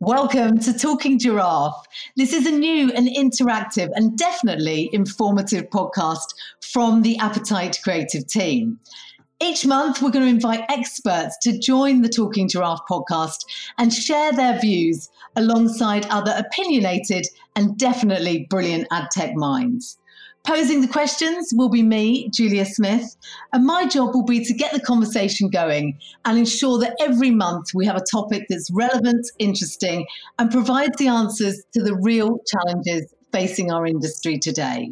Welcome to Talking Giraffe. This is a new and interactive and definitely informative podcast from the Appetite Creative team. Each month, we're going to invite experts to join the Talking Giraffe podcast and share their views alongside other opinionated and definitely brilliant ad tech minds. Posing the questions will be me, Julia Smith, and my job will be to get the conversation going and ensure that every month we have a topic that's relevant, interesting, and provides the answers to the real challenges facing our industry today.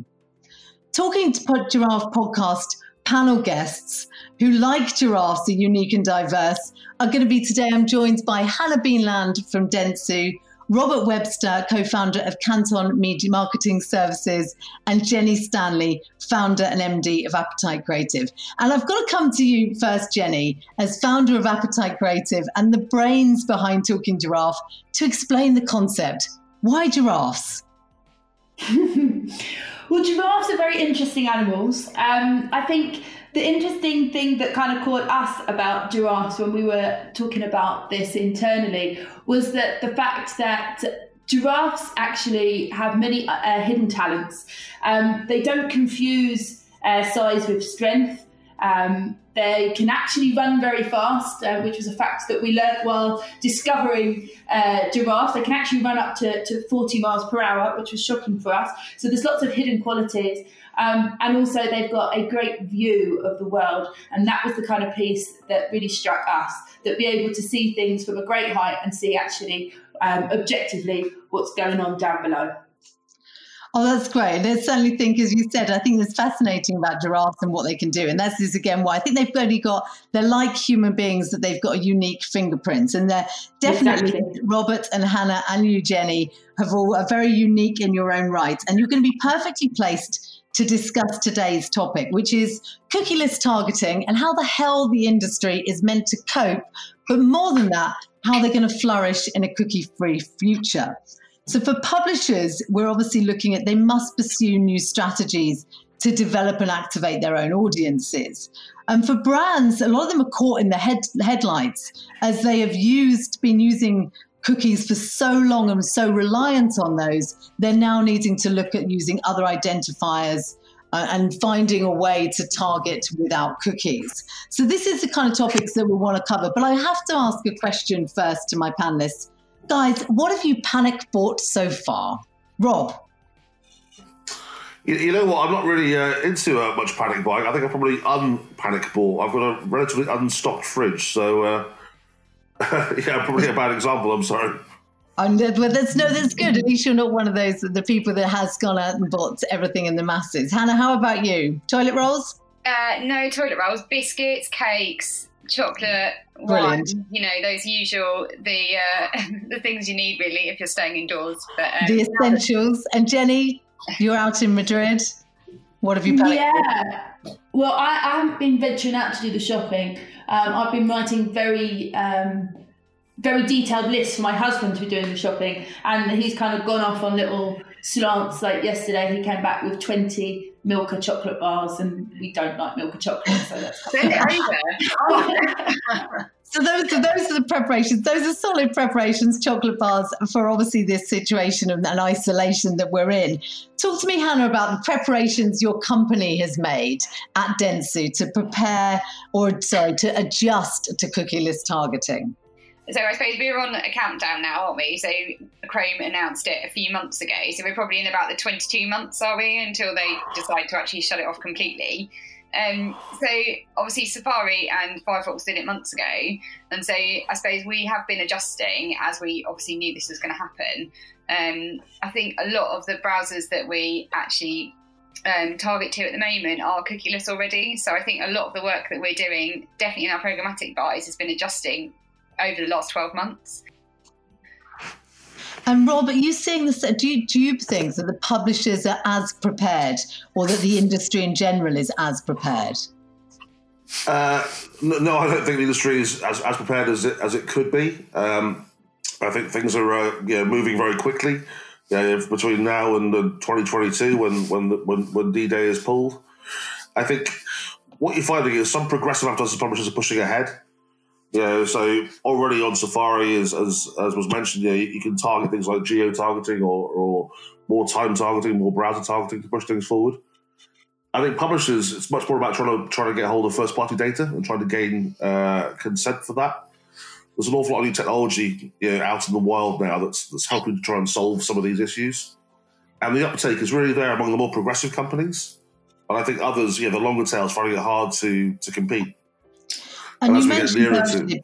Talking to Giraffe podcast panel guests who, like giraffes, are unique and diverse, are going to be today. I'm joined by Hannah Beanland from Dentsu, Robert Webster, co founder of Canton Media Marketing Services, and Jenny Stanley, founder and MD of Appetite Creative. And I've got to come to you first, Jenny, as founder of Appetite Creative and the brains behind Talking Giraffe, to explain the concept. Why giraffes? well, giraffes are very interesting animals. Um, I think the interesting thing that kind of caught us about giraffes when we were talking about this internally was that the fact that giraffes actually have many uh, hidden talents. Um, they don't confuse uh, size with strength. Um, they can actually run very fast, uh, which was a fact that we learned while discovering uh, giraffes. They can actually run up to, to 40 miles per hour, which was shocking for us. So there's lots of hidden qualities. Um, and also, they've got a great view of the world. And that was the kind of piece that really struck us that be able to see things from a great height and see actually um, objectively what's going on down below. Oh, that's great. And I certainly think, as you said, I think it's fascinating about giraffes and what they can do. And that's is again why I think they've only got, they're like human beings that they've got a unique fingerprint. And they're definitely, exactly. Robert and Hannah and you, Jenny, have all are very unique in your own right. And you're going to be perfectly placed to discuss today's topic, which is cookieless targeting and how the hell the industry is meant to cope. But more than that, how they're going to flourish in a cookie free future. So, for publishers, we're obviously looking at they must pursue new strategies to develop and activate their own audiences. And for brands, a lot of them are caught in the head, headlights as they have used, been using cookies for so long and so reliant on those, they're now needing to look at using other identifiers uh, and finding a way to target without cookies. So, this is the kind of topics that we want to cover. But I have to ask a question first to my panelists. Guys, what have you panic bought so far? Rob? You, you know what? I'm not really uh, into uh, much panic buying. I think I probably unpanic bought. I've got a relatively unstocked fridge, so uh, yeah, probably a bad example. I'm sorry. And, but that's no, that's good. At least you're not one of those the people that has gone out and bought everything in the masses. Hannah, how about you? Toilet rolls? Uh, no toilet rolls, biscuits, cakes, chocolate, wine. You know those usual the uh, the things you need really if you're staying indoors. But um, the essentials. And Jenny, you're out in Madrid. What have you? Yeah. Well, I, I haven't been venturing out to do the shopping. Um, I've been writing very, um, very detailed lists for my husband to be doing the shopping, and he's kind of gone off on little slants. Like yesterday, he came back with twenty Milka chocolate bars, and we don't like Milka chocolate, so that's. Send it over. So those are those are the preparations. Those are solid preparations, chocolate bars for obviously this situation of an isolation that we're in. Talk to me, Hannah, about the preparations your company has made at Dentsu to prepare or sorry to adjust to cookieless targeting. So I suppose we're on a countdown now, aren't we? So Chrome announced it a few months ago. So we're probably in about the 22 months, are we, until they decide to actually shut it off completely. Um, so obviously Safari and Firefox did it months ago, and so I suppose we have been adjusting as we obviously knew this was going to happen. Um, I think a lot of the browsers that we actually um, target to at the moment are cookieless already. So I think a lot of the work that we're doing, definitely in our programmatic buys, has been adjusting over the last 12 months. And Rob, are you seeing this? Do you, do you think that the publishers are as prepared, or that the industry in general is as prepared? Uh, no, I don't think the industry is as, as prepared as it as it could be. Um, I think things are uh, you know, moving very quickly. Yeah, between now and 2022, when when when when D Day is pulled, I think what you're finding is some progressive advertising publishers are pushing ahead. Yeah, so already on Safari, as as, as was mentioned, yeah, you, you can target things like geo targeting or, or more time targeting, more browser targeting to push things forward. I think publishers, it's much more about trying to trying to get hold of first party data and trying to gain uh, consent for that. There's an awful lot of new technology you know, out in the wild now that's that's helping to try and solve some of these issues, and the uptake is really there among the more progressive companies. And I think others, yeah, the longer tails, finding it hard to to compete. And, and you mentioned to,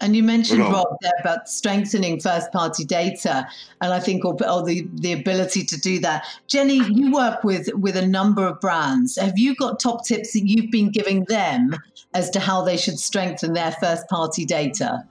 and you mentioned Rob there about strengthening first party data, and I think or, or, the the ability to do that. Jenny, you work with with a number of brands. Have you got top tips that you've been giving them as to how they should strengthen their first party data?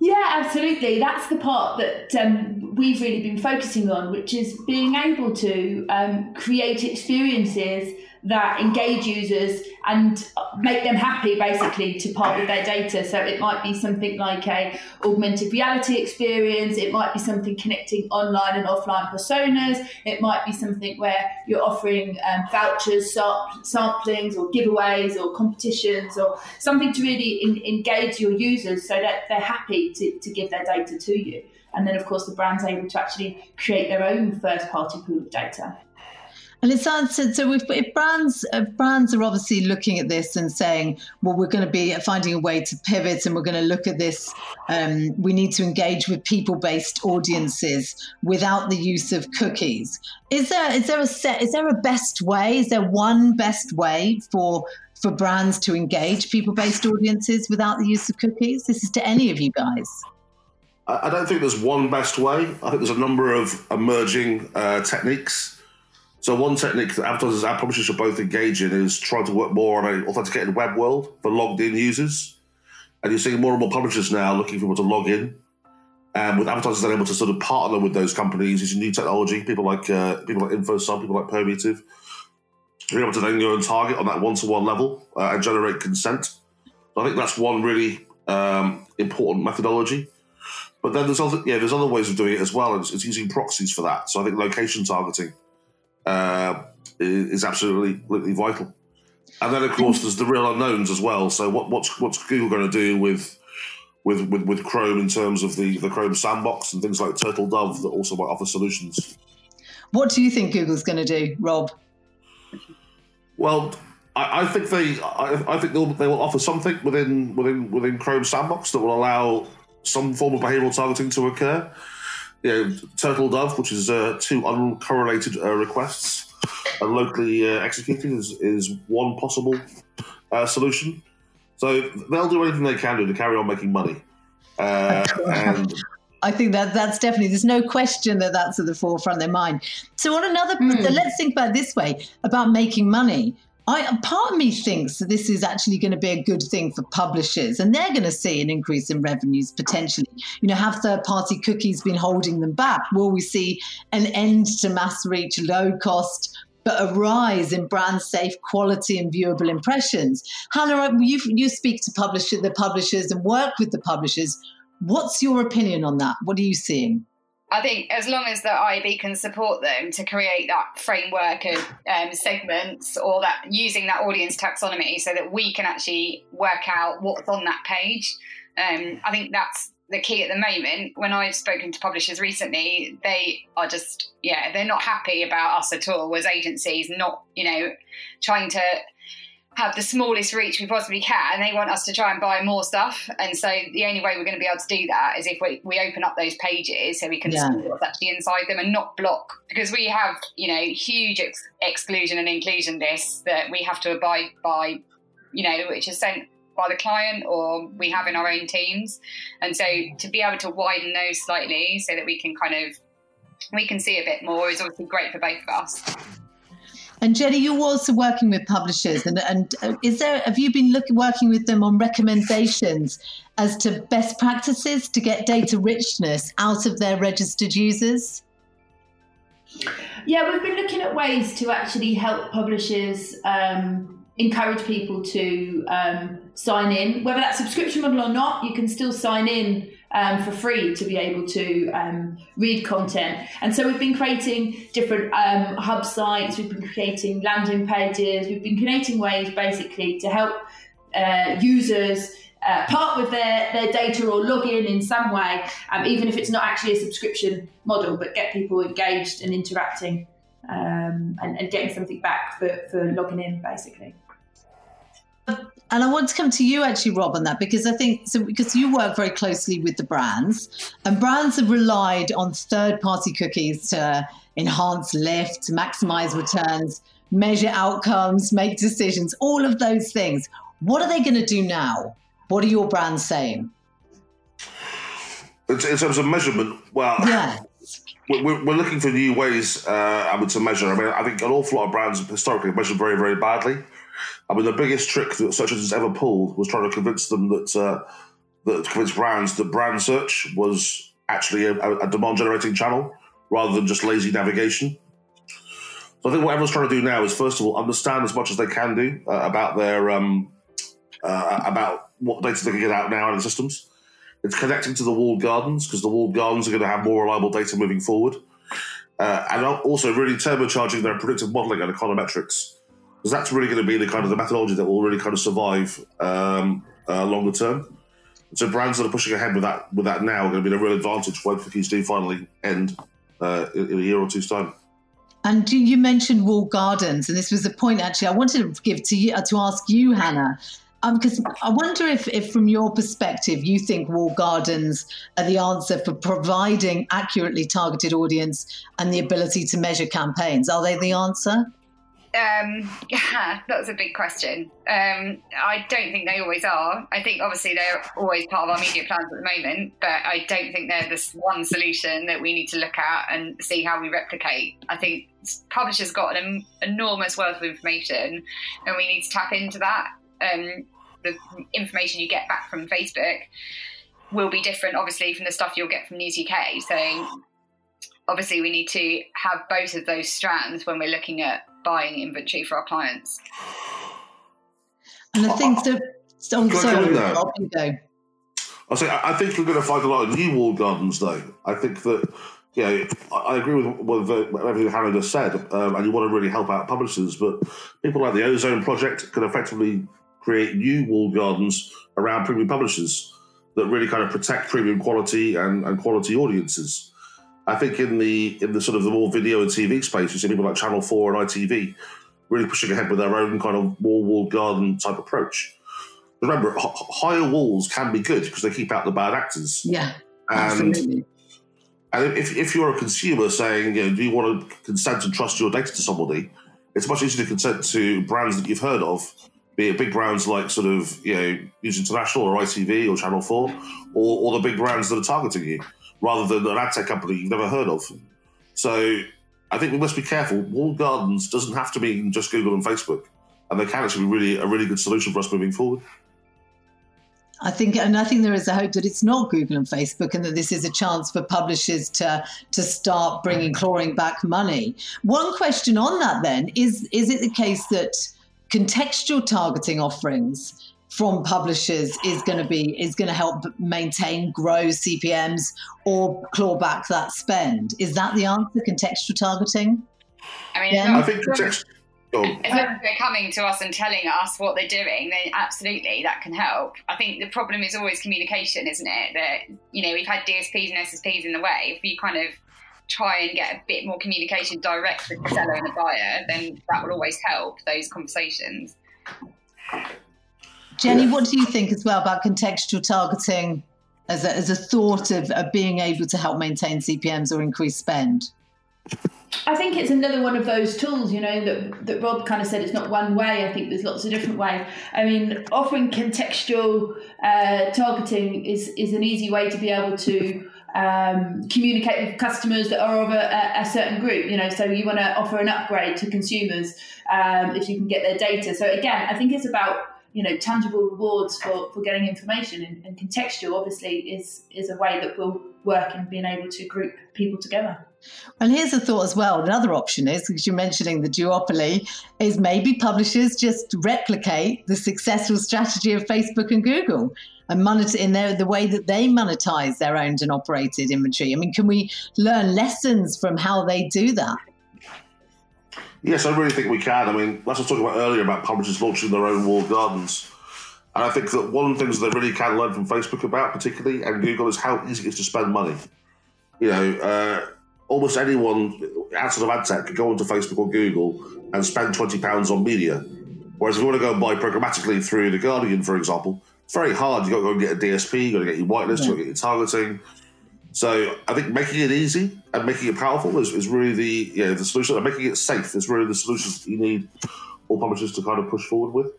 Yeah, absolutely. That's the part that um, we've really been focusing on, which is being able to um, create experiences that engage users and make them happy basically to part with their data. So it might be something like a augmented reality experience it might be something connecting online and offline personas it might be something where you're offering um, vouchers samplings or giveaways or competitions or something to really in, engage your users so that they're happy to, to give their data to you and then of course the brand's able to actually create their own first party pool of data and it sounds so. if, if, brands if brands are obviously looking at this and saying, "Well, we're going to be finding a way to pivot, and we're going to look at this. Um, we need to engage with people-based audiences without the use of cookies." Is there is there a set? Is there a best way? Is there one best way for for brands to engage people-based audiences without the use of cookies? This is to any of you guys. I don't think there's one best way. I think there's a number of emerging uh, techniques so one technique that advertisers and publishers should both engage in is trying to work more on an authenticated web world for logged in users. And you're seeing more and more publishers now looking for people to log in. And with advertisers then able to sort of partner with those companies using new technology, people like uh, people like InfoSum, people like Permutive, you're able to then go and target on that one-to-one level uh, and generate consent. So I think that's one really um, important methodology. But then there's other yeah, there's other ways of doing it as well. It's, it's using proxies for that. So I think location targeting uh, is absolutely, absolutely vital. And then, of course, there's the real unknowns as well. So, what, what's what's Google going to do with with, with with Chrome in terms of the the Chrome sandbox and things like Turtle Dove that also might offer solutions? What do you think Google's going to do, Rob? Well, I, I think they I, I think they will offer something within within within Chrome sandbox that will allow some form of behavioral targeting to occur you know, Turtle Dove, which is uh, two uncorrelated uh, requests and locally uh, executing, is, is one possible uh, solution. So they'll do anything they can do to carry on making money. Uh, and I think that that's definitely there's no question that that's at the forefront of their mind. So on another, mm. let's think about this way about making money. I, part of me thinks that this is actually going to be a good thing for publishers and they're going to see an increase in revenues potentially. You know, have third party cookies been holding them back? Will we see an end to mass reach, low cost, but a rise in brand safe quality and viewable impressions? Hannah, uh, you, you speak to publisher, the publishers and work with the publishers. What's your opinion on that? What are you seeing? I think as long as the IAB can support them to create that framework of um, segments or that using that audience taxonomy so that we can actually work out what's on that page, um, I think that's the key at the moment. When I've spoken to publishers recently, they are just, yeah, they're not happy about us at all as agencies, not, you know, trying to have the smallest reach we possibly can. And they want us to try and buy more stuff. And so the only way we're going to be able to do that is if we, we open up those pages so we can yeah. see what's actually inside them and not block. Because we have, you know, huge ex- exclusion and inclusion lists that we have to abide by, you know, which is sent by the client or we have in our own teams. And so to be able to widen those slightly so that we can kind of we can see a bit more is obviously great for both of us. And Jenny, you're also working with publishers, and, and uh, is there have you been looking working with them on recommendations as to best practices to get data richness out of their registered users? Yeah, we've been looking at ways to actually help publishers um, encourage people to um, sign in, whether that's subscription model or not. You can still sign in um, for free to be able to um, read content. And so we've been creating different um, hub sites, we've been creating landing pages, we've been creating ways basically to help uh, users uh, part with their, their data or log in in some way, um, even if it's not actually a subscription model, but get people engaged and interacting um, and, and, getting something back for, for logging in, basically. And I want to come to you actually, Rob, on that because I think so because you work very closely with the brands, and brands have relied on third-party cookies to enhance lift, maximize returns, measure outcomes, make decisions, all of those things. What are they going to do now? What are your brands saying? In, terms of measurement, well, yeah. We're, we're looking for new ways, uh, I mean, to measure. I mean, I think an awful lot of brands historically measured very, very badly. I mean, the biggest trick that search engines ever pulled was trying to convince them that uh, that convince brands that brand search was actually a, a demand generating channel rather than just lazy navigation. So I think what everyone's trying to do now is first of all understand as much as they can do uh, about their um, uh, about what data they can get out now in systems. It's connecting to the walled gardens because the walled gardens are going to have more reliable data moving forward. Uh, and also really turbocharging their predictive modeling and econometrics because that's really going to be the kind of the methodology that will really kind of survive um, uh, longer term. So brands that are pushing ahead with that with that now are going to be a real advantage when cookies do finally end uh, in, in a year or two's time. And you mentioned walled gardens, and this was a point actually I wanted to give to you to ask you, Hannah because um, I wonder if, if, from your perspective, you think walled gardens are the answer for providing accurately targeted audience and the ability to measure campaigns. Are they the answer? Um, yeah, that's a big question. Um, I don't think they always are. I think obviously they're always part of our media plans at the moment, but I don't think they're this one solution that we need to look at and see how we replicate. I think publishers got an enormous wealth of information, and we need to tap into that um, the information you get back from Facebook will be different, obviously, from the stuff you'll get from News UK. So obviously, we need to have both of those strands when we're looking at buying inventory for our clients. And I think that. Oh, sorry, Rob, you go. I say I think you're going to find a lot of new walled gardens, though. I think that yeah, I agree with, with everything Hannah just said, um, and you want to really help out publishers, but people like the Ozone Project can effectively create new walled gardens around premium publishers that really kind of protect premium quality and, and quality audiences. I think in the in the sort of the more video and TV space, you see people like Channel Four and ITV really pushing ahead with their own kind of wall walled garden type approach. Remember, h- higher walls can be good because they keep out the bad actors. Yeah, and, absolutely. And if, if you're a consumer saying, you know, do you want to consent and trust your data to somebody? It's much easier to consent to brands that you've heard of be it big brands like sort of you know News International or ITV or Channel Four, or, or the big brands that are targeting you, rather than an ad tech company you've never heard of. So I think we must be careful. Walled gardens doesn't have to mean just Google and Facebook, and they can actually be really a really good solution for us moving forward. I think, and I think there is a hope that it's not Google and Facebook, and that this is a chance for publishers to to start bringing clawing back money. One question on that then is: Is it the case that contextual targeting offerings from publishers is going to be is going to help maintain grow CPMS or claw back that spend. Is that the answer? Contextual targeting. I mean, yeah. I think context. Oh. As long as they're coming to us and telling us what they're doing, then absolutely that can help. I think the problem is always communication, isn't it? That you know we've had DSPs and SSPs in the way. If you kind of try and get a bit more communication direct with the seller and the buyer, then that will always help those conversations. Jenny, what do you think as well about contextual targeting as a, as a thought of, of being able to help maintain CPMs or increase spend? I think it's another one of those tools, you know, that, that Rob kind of said it's not one way. I think there's lots of different ways. I mean, offering contextual uh, targeting is, is an easy way to be able to um, communicate with customers that are of a, a, certain group. You know, so you want to offer an upgrade to consumers um, if you can get their data. So again, I think it's about you know tangible rewards for, for getting information and, and contextual obviously is is a way that will work in being able to group people together. And here's a thought as well. Another option is, because you're mentioning the duopoly, is maybe publishers just replicate the successful strategy of Facebook and Google and monitor in their, the way that they monetize their owned and operated inventory. I mean, can we learn lessons from how they do that? Yes, I really think we can. I mean, that's what I was talking about earlier about publishers launching their own walled gardens. And I think that one of the things that they really can learn from Facebook about, particularly, and Google, is how easy it is to spend money. You know, uh, almost anyone outside of ad tech could go onto Facebook or Google and spend £20 on media. Whereas if you want to go and buy programmatically through The Guardian, for example, it's very hard. You've got to go and get a DSP, you've got to get your whitelist, you've got to get your targeting. So I think making it easy and making it powerful is, is really the yeah the solution. And making it safe is really the solutions you need all publishers to kind of push forward with.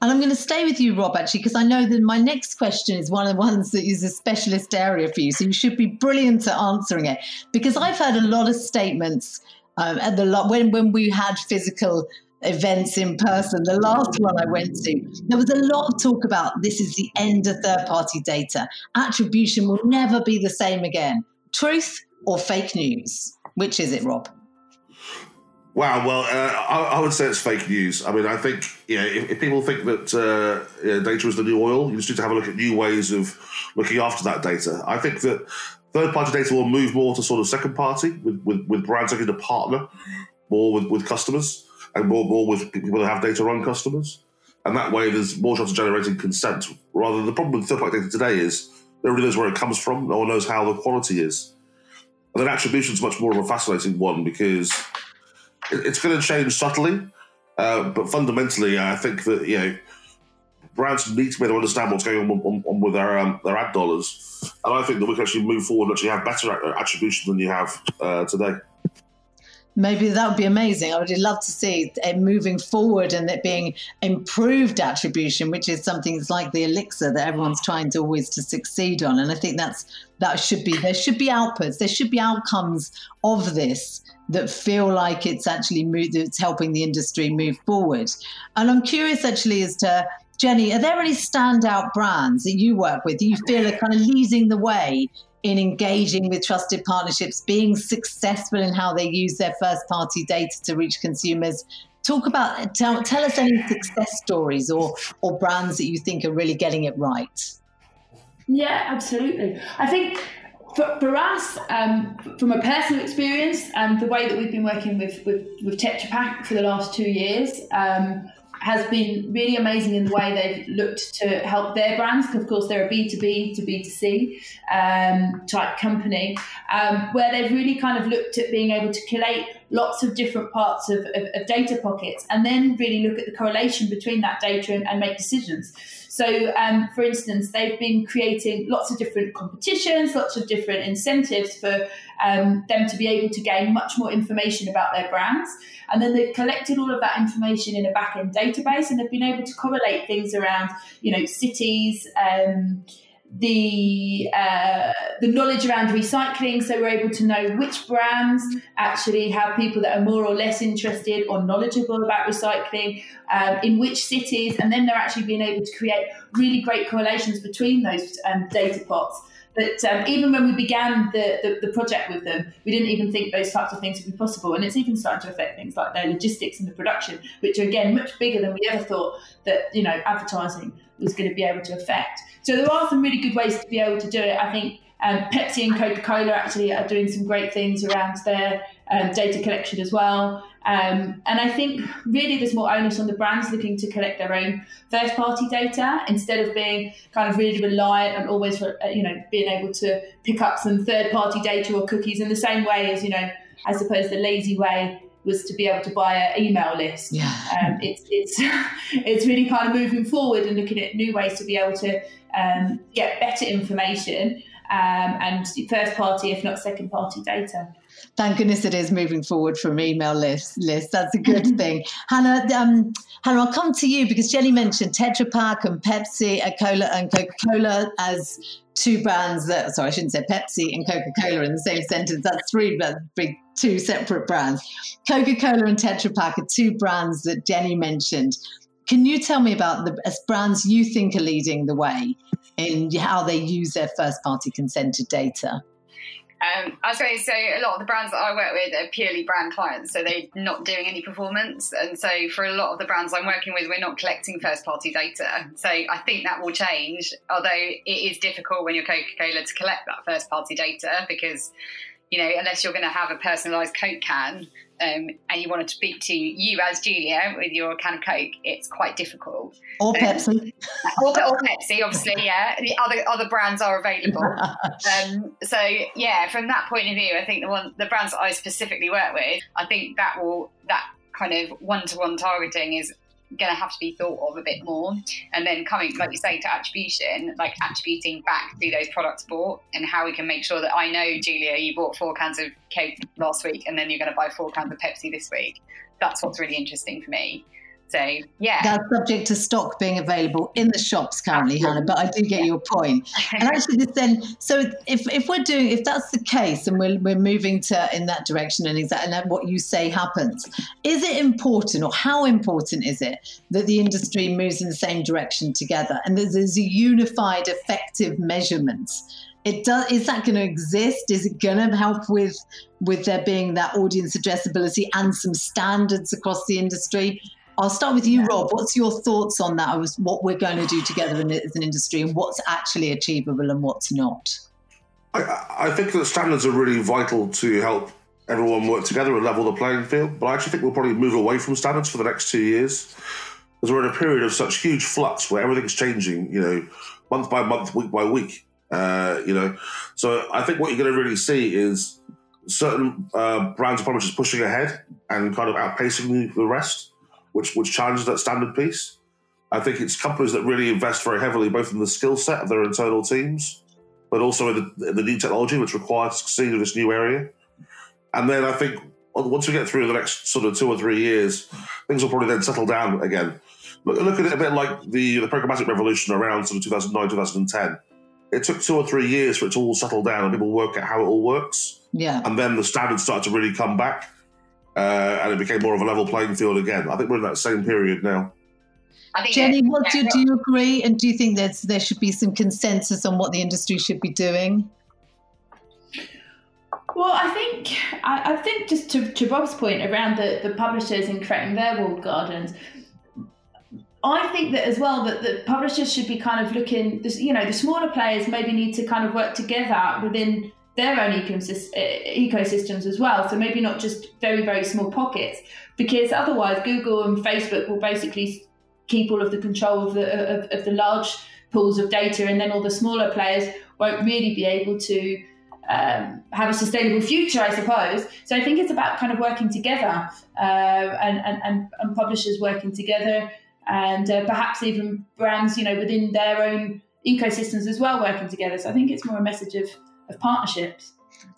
And I'm going to stay with you, Rob, actually, because I know that my next question is one of the ones that is a specialist area for you. So you should be brilliant at answering it. Because I've heard a lot of statements um, at the when when we had physical events in person. The last one I went to, there was a lot of talk about this is the end of third party data. Attribution will never be the same again. Truth or fake news? Which is it, Rob? Wow. Well, uh, I, I, would say it's fake news. I mean, I think yeah, if, if people think that uh, data is the new oil, you just need to have a look at new ways of looking after that data. I think that third party data will move more to sort of second party with, with, with brands looking to partner more with, with customers and more, more with people that have data run customers. And that way, there's more chance of generating consent. Rather, the problem with third party data today is nobody knows where it comes from, no one knows how the quality is. And then attribution is much more of a fascinating one because it's going to change subtly, uh, but fundamentally, I think that you know brands need to be able to understand what's going on, on, on with their um, their ad dollars, and I think that we can actually move forward and actually have better attribution than you have uh, today. Maybe that would be amazing. I would love to see it moving forward and it being improved attribution, which is something that's like the elixir that everyone's trying to always to succeed on. And I think that's that should be there should be outputs, there should be outcomes of this that feel like it's actually it's helping the industry move forward. And I'm curious actually as to Jenny, are there any standout brands that you work with that you feel are kind of leading the way in engaging with trusted partnerships, being successful in how they use their first party data to reach consumers? Talk about tell, tell us any success stories or or brands that you think are really getting it right. Yeah, absolutely. I think for, for us, um, from a personal experience, and um, the way that we've been working with, with, with Tetra Pak for the last two years um, has been really amazing in the way they've looked to help their brands. Of course, they're a B2B to B2C um, type company, um, where they've really kind of looked at being able to collate lots of different parts of, of, of data pockets and then really look at the correlation between that data and, and make decisions. So, um, for instance, they've been creating lots of different competitions, lots of different incentives for um, them to be able to gain much more information about their brands. And then they've collected all of that information in a back end database and they've been able to correlate things around, you know, cities. Um, the uh, the knowledge around recycling, so we're able to know which brands actually have people that are more or less interested or knowledgeable about recycling um, in which cities, and then they're actually being able to create really great correlations between those um, data pots. That um, even when we began the, the, the, project with them, we didn't even think those types of things would be possible. And it's even starting to affect things like their logistics and the production, which are again much bigger than we ever thought that you know advertising was going to be able to affect. So there are some really good ways to be able to do it. I think um, Pepsi and Coca Cola actually are doing some great things around their um, data collection as well. Um, and I think really there's more onus on the brands looking to collect their own first party data instead of being kind of really reliant and always, uh, you know, being able to pick up some third party data or cookies in the same way as, you know, I suppose the lazy way was to be able to buy an email list. Yeah. Um, it's it's it's really kind of moving forward and looking at new ways to be able to um, get better information um, and first party, if not second party data. Thank goodness it is moving forward from email lists. List. That's a good thing. Hannah, um, Hannah, I'll come to you because Jenny mentioned Tetra Pak and Pepsi, and Cola and Coca Cola as two brands that. Sorry, I shouldn't say Pepsi and Coca Cola in the same sentence. That's three. That's big two separate brands. Coca Cola and Tetra Pak are two brands that Jenny mentioned. Can you tell me about the as brands you think are leading the way in how they use their first party consented data? Um, I suppose so. A lot of the brands that I work with are purely brand clients, so they're not doing any performance. And so, for a lot of the brands I'm working with, we're not collecting first party data. So, I think that will change. Although it is difficult when you're Coca Cola to collect that first party data because you know, unless you're going to have a personalised Coke can um, and you want to speak to you as Julia with your can of Coke, it's quite difficult. Or Pepsi. or, or, Pepsi, obviously, yeah. The other other brands are available. um, so yeah, from that point of view, I think the one the brands that I specifically work with, I think that will that kind of one to one targeting is going to have to be thought of a bit more. And then coming, like you say, to attribution, like attributing back to those products bought and how we can make sure that I know, Julia, you bought four cans of Coke last week and then you're going to buy four cans of Pepsi this week. That's what's really interesting for me. So yeah, that's subject to stock being available in the shops currently, Absolutely. Hannah. But I do get yeah. your point. And actually, this then, so if, if we're doing, if that's the case, and we're we're moving to in that direction, and exactly and what you say happens, is it important, or how important is it that the industry moves in the same direction together, and there's, there's a unified, effective measurement? It does. Is that going to exist? Is it going to help with with there being that audience addressability and some standards across the industry? I'll start with you, Rob. What's your thoughts on that? Was what we're going to do together in, as an industry, and what's actually achievable and what's not? I, I think that standards are really vital to help everyone work together and level the playing field. But I actually think we'll probably move away from standards for the next two years, because we're in a period of such huge flux where everything's changing. You know, month by month, week by week. Uh, you know, so I think what you're going to really see is certain uh, brands and publishers pushing ahead and kind of outpacing the rest which which challenges that standard piece. I think it's companies that really invest very heavily both in the skill set of their internal teams, but also in the, in the new technology which required to succeed in this new area. And then I think once we get through the next sort of two or three years, things will probably then settle down again. Look, look at it a bit like the, the programmatic revolution around sort of 2009, 2010. It took two or three years for it to all settle down and people work out how it all works. Yeah. And then the standards started to really come back uh, and it became more of a level playing field again. I think we're in that same period now. Jenny, what do, do you agree? And do you think that there should be some consensus on what the industry should be doing? Well, I think I, I think just to, to Rob's point around the, the publishers and creating their walled gardens, I think that as well that the publishers should be kind of looking, you know, the smaller players maybe need to kind of work together within their own ecosystems as well. So maybe not just very, very small pockets, because otherwise Google and Facebook will basically keep all of the control of the of, of the large pools of data, and then all the smaller players won't really be able to um, have a sustainable future, I suppose. So I think it's about kind of working together uh, and, and, and, and, publishers working together and uh, perhaps even brands, you know, within their own ecosystems as well working together. So I think it's more a message of of partnerships.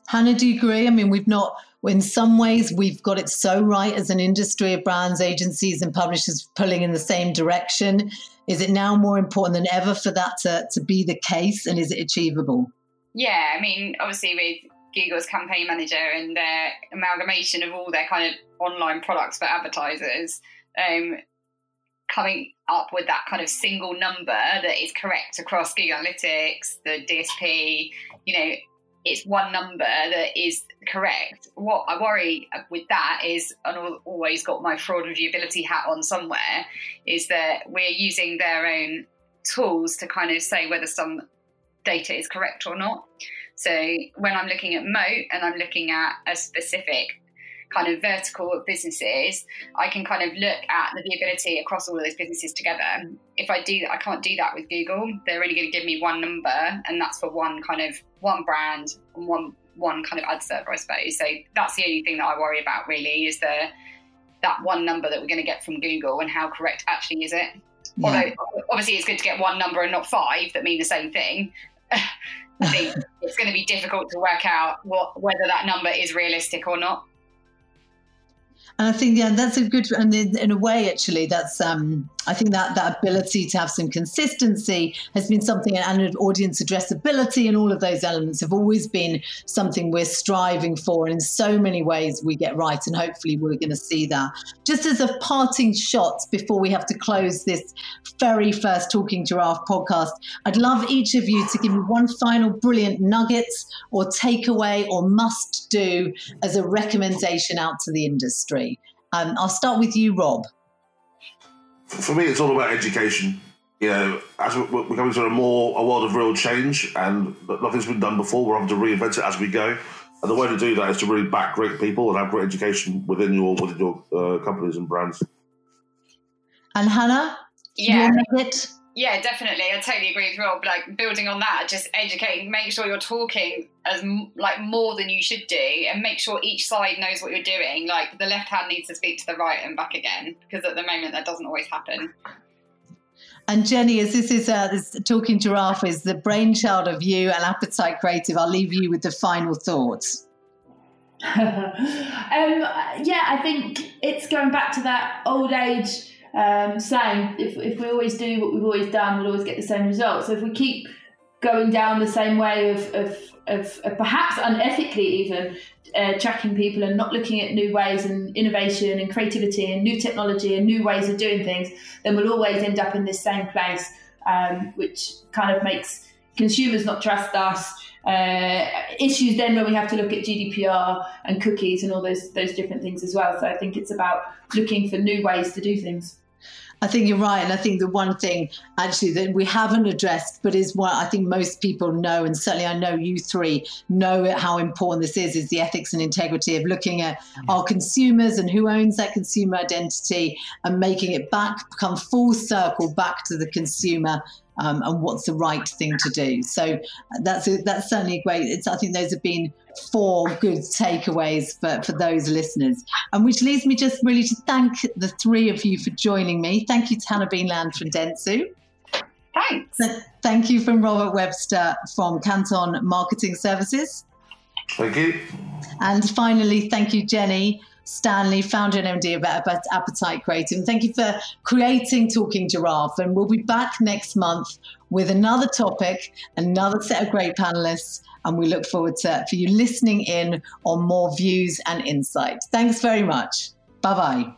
Hannah, do you agree? I mean, we've not, in some ways, we've got it so right as an industry of brands, agencies, and publishers pulling in the same direction. Is it now more important than ever for that to, to be the case, and is it achievable? Yeah, I mean, obviously, with Google's campaign manager and their amalgamation of all their kind of online products for advertisers, um, coming up with that kind of single number that is correct across Google Analytics, the DSP, you know, it's one number that is correct. What I worry with that is, and I've always got my fraud and viewability hat on somewhere, is that we're using their own tools to kind of say whether some data is correct or not. So when I'm looking at Moat and I'm looking at a specific kind of vertical of businesses, I can kind of look at the viewability across all of those businesses together. If I do that, I can't do that with Google. They're only going to give me one number, and that's for one kind of one brand and one one kind of ad server, I suppose. So that's the only thing that I worry about really is the that one number that we're going to get from Google and how correct actually is it. Yeah. Although obviously it's good to get one number and not five that mean the same thing. I think it's going to be difficult to work out what whether that number is realistic or not. And I think, yeah, that's a good, and in, in a way, actually, that's, um, I think that that ability to have some consistency has been something, and audience addressability and all of those elements have always been something we're striving for. And in so many ways, we get right. And hopefully, we're going to see that. Just as a parting shot before we have to close this very first Talking Giraffe podcast, I'd love each of you to give me one final brilliant nugget or takeaway or must do as a recommendation out to the industry. Um, I'll start with you, Rob. For me, it's all about education. You know, as we're coming to a more a world of real change, and nothing's been done before, we're having to reinvent it as we go. And the way to do that is to really back great people and have great education within your within your uh, companies and brands. And Hannah, Yeah. it. Yeah, definitely. I totally agree with Rob. Like building on that, just educating, make sure you're talking as like more than you should do, and make sure each side knows what you're doing. Like the left hand needs to speak to the right and back again, because at the moment that doesn't always happen. And Jenny, as this is uh, this talking giraffe is the brainchild of you and Appetite Creative, I'll leave you with the final thoughts. um, yeah, I think it's going back to that old age um, saying if, if we always do what we've always done, we'll always get the same results. So if we keep going down the same way of, of, of, of perhaps unethically even uh, tracking people and not looking at new ways and innovation and creativity and new technology and new ways of doing things, then we'll always end up in this same place, um, which kind of makes consumers not trust us. Uh, issues then when we have to look at GDPR and cookies and all those those different things as well. So I think it's about looking for new ways to do things. I think you're right. And I think the one thing actually that we haven't addressed, but is what I think most people know, and certainly I know you three know how important this is, is the ethics and integrity of looking at our consumers and who owns that consumer identity and making it back, come full circle back to the consumer um, and what's the right thing to do. So that's a, that's certainly great. It's, I think those have been four good takeaways for, for those listeners. And which leads me just really to thank the three of you for joining me. Thank you to Hannah Beanland from Dentsu. Thanks. Thank you from Robert Webster from Canton Marketing Services. Thank you. And finally, thank you, Jenny Stanley, founder and MD of Appetite Creative. Thank you for creating Talking Giraffe. And we'll be back next month with another topic, another set of great panelists. And we look forward to for you listening in on more views and insight. Thanks very much. Bye bye.